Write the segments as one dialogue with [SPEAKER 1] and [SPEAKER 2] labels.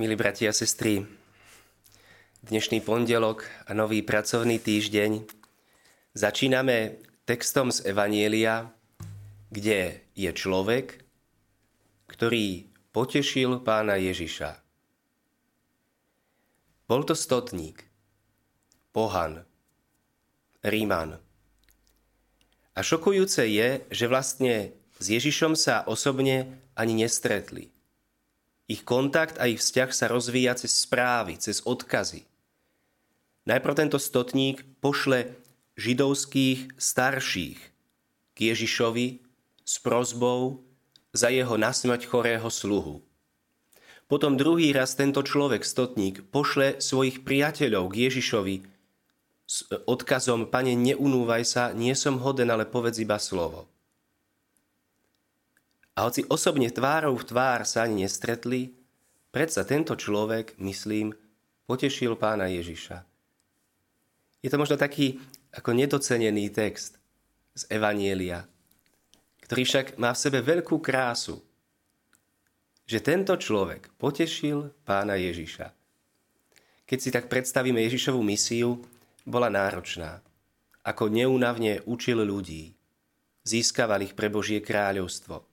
[SPEAKER 1] Milí bratia a sestry, dnešný pondelok a nový pracovný týždeň začíname textom z Evanielia, kde je človek, ktorý potešil pána Ježiša. Bol to stotník, pohan, ríman. A šokujúce je, že vlastne s Ježišom sa osobne ani nestretli. Ich kontakt a ich vzťah sa rozvíja cez správy, cez odkazy. Najprv tento stotník pošle židovských starších k Ježišovi s prozbou za jeho nasmrť chorého sluhu. Potom druhý raz tento človek, stotník, pošle svojich priateľov k Ježišovi s odkazom Pane, neunúvaj sa, nie som hoden, ale povedz iba slovo. A hoci osobne tvárou v tvár sa ani nestretli, predsa tento človek, myslím, potešil pána Ježiša. Je to možno taký ako nedocenený text z Evanielia, ktorý však má v sebe veľkú krásu, že tento človek potešil pána Ježiša. Keď si tak predstavíme Ježišovú misiu, bola náročná. Ako neúnavne učil ľudí. Získaval ich pre Božie kráľovstvo –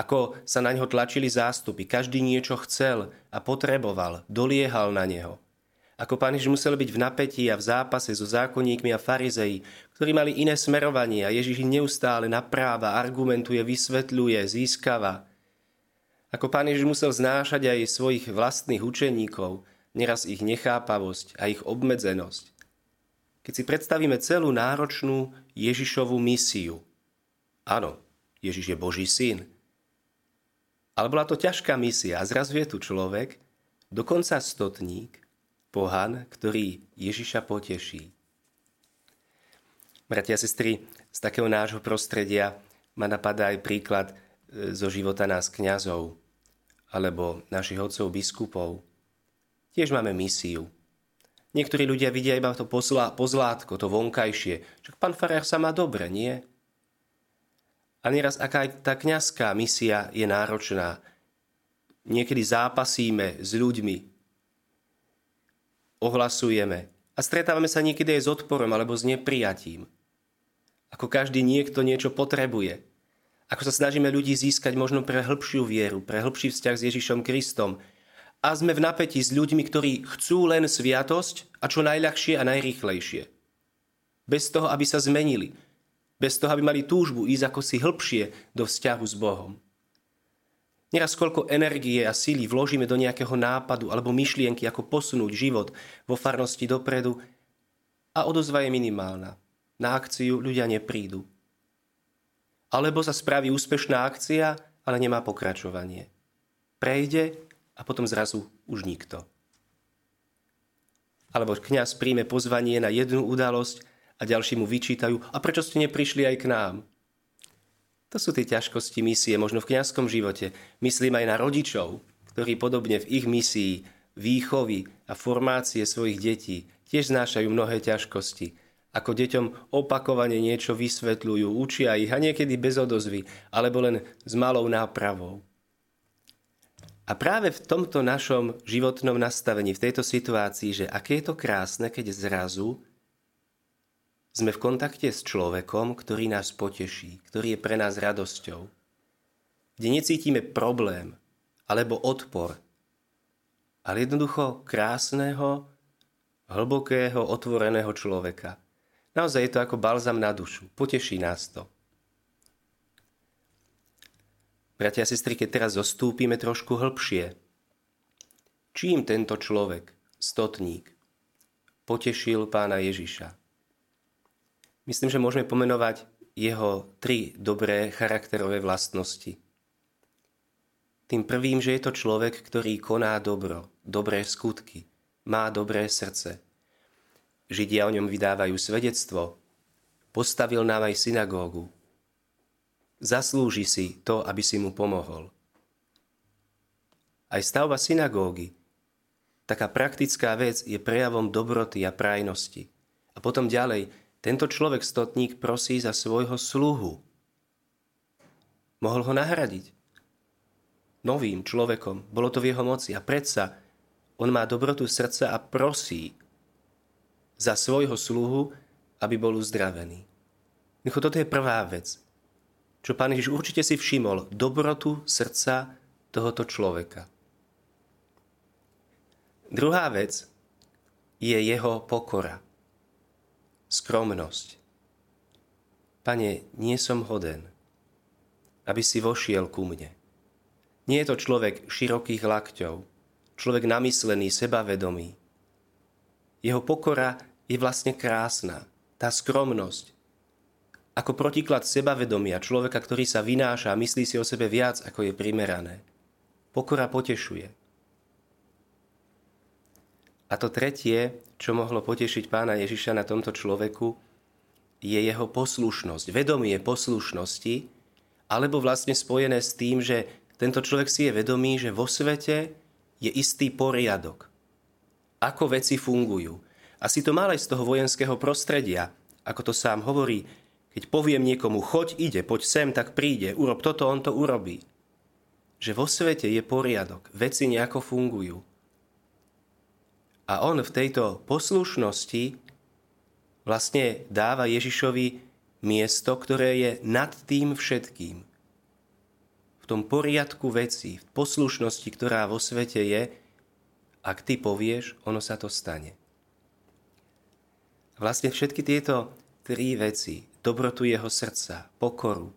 [SPEAKER 1] ako sa na ňo tlačili zástupy, každý niečo chcel a potreboval, doliehal na neho. Ako pán Ježiš musel byť v napätí a v zápase so zákonníkmi a farizeji, ktorí mali iné smerovanie a Ježiš ich neustále napráva, argumentuje, vysvetľuje, získava. Ako pán Ježiš musel znášať aj svojich vlastných učeníkov, neraz ich nechápavosť a ich obmedzenosť. Keď si predstavíme celú náročnú Ježišovú misiu. Áno, Ježiš je Boží syn, ale bola to ťažká misia a zrazu je tu človek, dokonca stotník, pohan, ktorý Ježiša poteší. Bratia a sestry, z takého nášho prostredia ma napadá aj príklad e, zo života nás kňazov alebo našich otcov biskupov. Tiež máme misiu. Niektorí ľudia vidia iba to pozlátko, to vonkajšie. Čak pán farár sa má dobre, nie? A nieraz, aká aj tá kňazská misia je náročná. Niekedy zápasíme s ľuďmi, ohlasujeme a stretávame sa niekedy aj s odporom alebo s neprijatím. Ako každý niekto niečo potrebuje. Ako sa snažíme ľudí získať možno pre hĺbšiu vieru, pre hĺbší vzťah s Ježišom Kristom. A sme v napätí s ľuďmi, ktorí chcú len sviatosť a čo najľahšie a najrýchlejšie. Bez toho, aby sa zmenili, bez toho, aby mali túžbu ísť ako si hĺbšie do vzťahu s Bohom. Neraz koľko energie a síly vložíme do nejakého nápadu alebo myšlienky, ako posunúť život vo farnosti dopredu a odozva je minimálna. Na akciu ľudia neprídu. Alebo sa spraví úspešná akcia, ale nemá pokračovanie. Prejde a potom zrazu už nikto. Alebo kňaz príjme pozvanie na jednu udalosť a ďalší mu vyčítajú, a prečo ste neprišli aj k nám? To sú tie ťažkosti misie, možno v kňazskom živote. Myslím aj na rodičov, ktorí podobne v ich misii, výchovy a formácie svojich detí tiež znášajú mnohé ťažkosti. Ako deťom opakovane niečo vysvetľujú, učia ich a niekedy bez odozvy, alebo len s malou nápravou. A práve v tomto našom životnom nastavení, v tejto situácii, že aké je to krásne, keď zrazu sme v kontakte s človekom, ktorý nás poteší, ktorý je pre nás radosťou. Kde necítime problém alebo odpor, ale jednoducho krásneho, hlbokého, otvoreného človeka. Naozaj je to ako balzam na dušu. Poteší nás to. Bratia a sestry, keď teraz zostúpime trošku hĺbšie, čím tento človek, stotník, potešil pána Ježiša? Myslím, že môžeme pomenovať jeho tri dobré charakterové vlastnosti. Tým prvým, že je to človek, ktorý koná dobro, dobré skutky, má dobré srdce. Židia o ňom vydávajú svedectvo, postavil nám aj synagógu. Zaslúži si to, aby si mu pomohol. Aj stavba synagógy, taká praktická vec, je prejavom dobroty a prajnosti. A potom ďalej, tento človek stotník prosí za svojho sluhu. Mohol ho nahradiť. novým človekom. Bolo to v jeho moci a predsa on má dobrotu srdca a prosí za svojho sluhu, aby bol uzdravený. Toto je prvá vec, čo pán Ježiš určite si všimol. Dobrotu srdca tohoto človeka. Druhá vec je jeho pokora, skromnosť. Pane, nie som hoden, aby si vošiel ku mne. Nie je to človek širokých lakťov, človek namyslený, sebavedomý. Jeho pokora je vlastne krásna. Tá skromnosť. Ako protiklad sebavedomia človeka, ktorý sa vynáša a myslí si o sebe viac, ako je primerané. Pokora potešuje. A to tretie, čo mohlo potešiť pána Ježiša na tomto človeku, je jeho poslušnosť, vedomie poslušnosti, alebo vlastne spojené s tým, že tento človek si je vedomý, že vo svete je istý poriadok. Ako veci fungujú. Asi to mal aj z toho vojenského prostredia, ako to sám hovorí, keď poviem niekomu, choď, ide, poď sem, tak príde, urob toto, on to urobí. Že vo svete je poriadok, veci nejako fungujú. A on v tejto poslušnosti vlastne dáva Ježišovi miesto, ktoré je nad tým všetkým. V tom poriadku vecí, v poslušnosti, ktorá vo svete je, ak ty povieš, ono sa to stane. Vlastne všetky tieto tri veci, dobrotu jeho srdca, pokoru,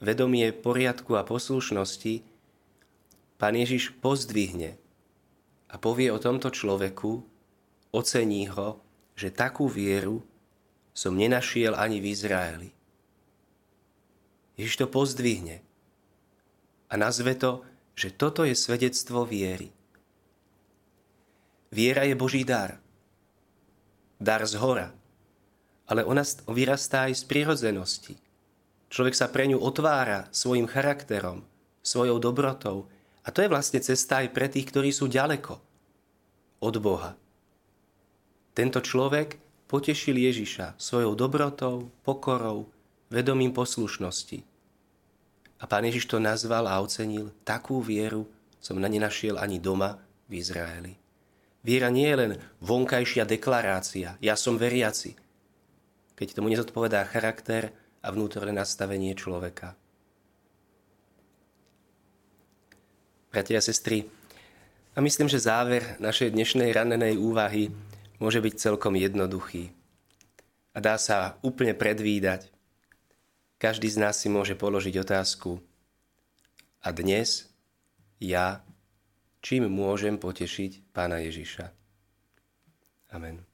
[SPEAKER 1] vedomie poriadku a poslušnosti, pán Ježiš pozdvihne a povie o tomto človeku, ocení ho, že takú vieru som nenašiel ani v Izraeli. Ježiš to pozdvihne a nazve to, že toto je svedectvo viery. Viera je Boží dar. Dar z hora ale ona vyrastá aj z prirodzenosti. Človek sa pre ňu otvára svojim charakterom, svojou dobrotou. A to je vlastne cesta aj pre tých, ktorí sú ďaleko od Boha. Tento človek potešil Ježiša svojou dobrotou, pokorou, vedomím poslušnosti. A pán Ježiš to nazval a ocenil, takú vieru som na nenašiel ani doma v Izraeli. Viera nie je len vonkajšia deklarácia, ja som veriaci, keď tomu nezodpovedá charakter a vnútorné nastavenie človeka. Bratia a sestry, a myslím, že záver našej dnešnej ranenej úvahy môže byť celkom jednoduchý. A dá sa úplne predvídať. Každý z nás si môže položiť otázku. A dnes ja čím môžem potešiť pána Ježiša? Amen.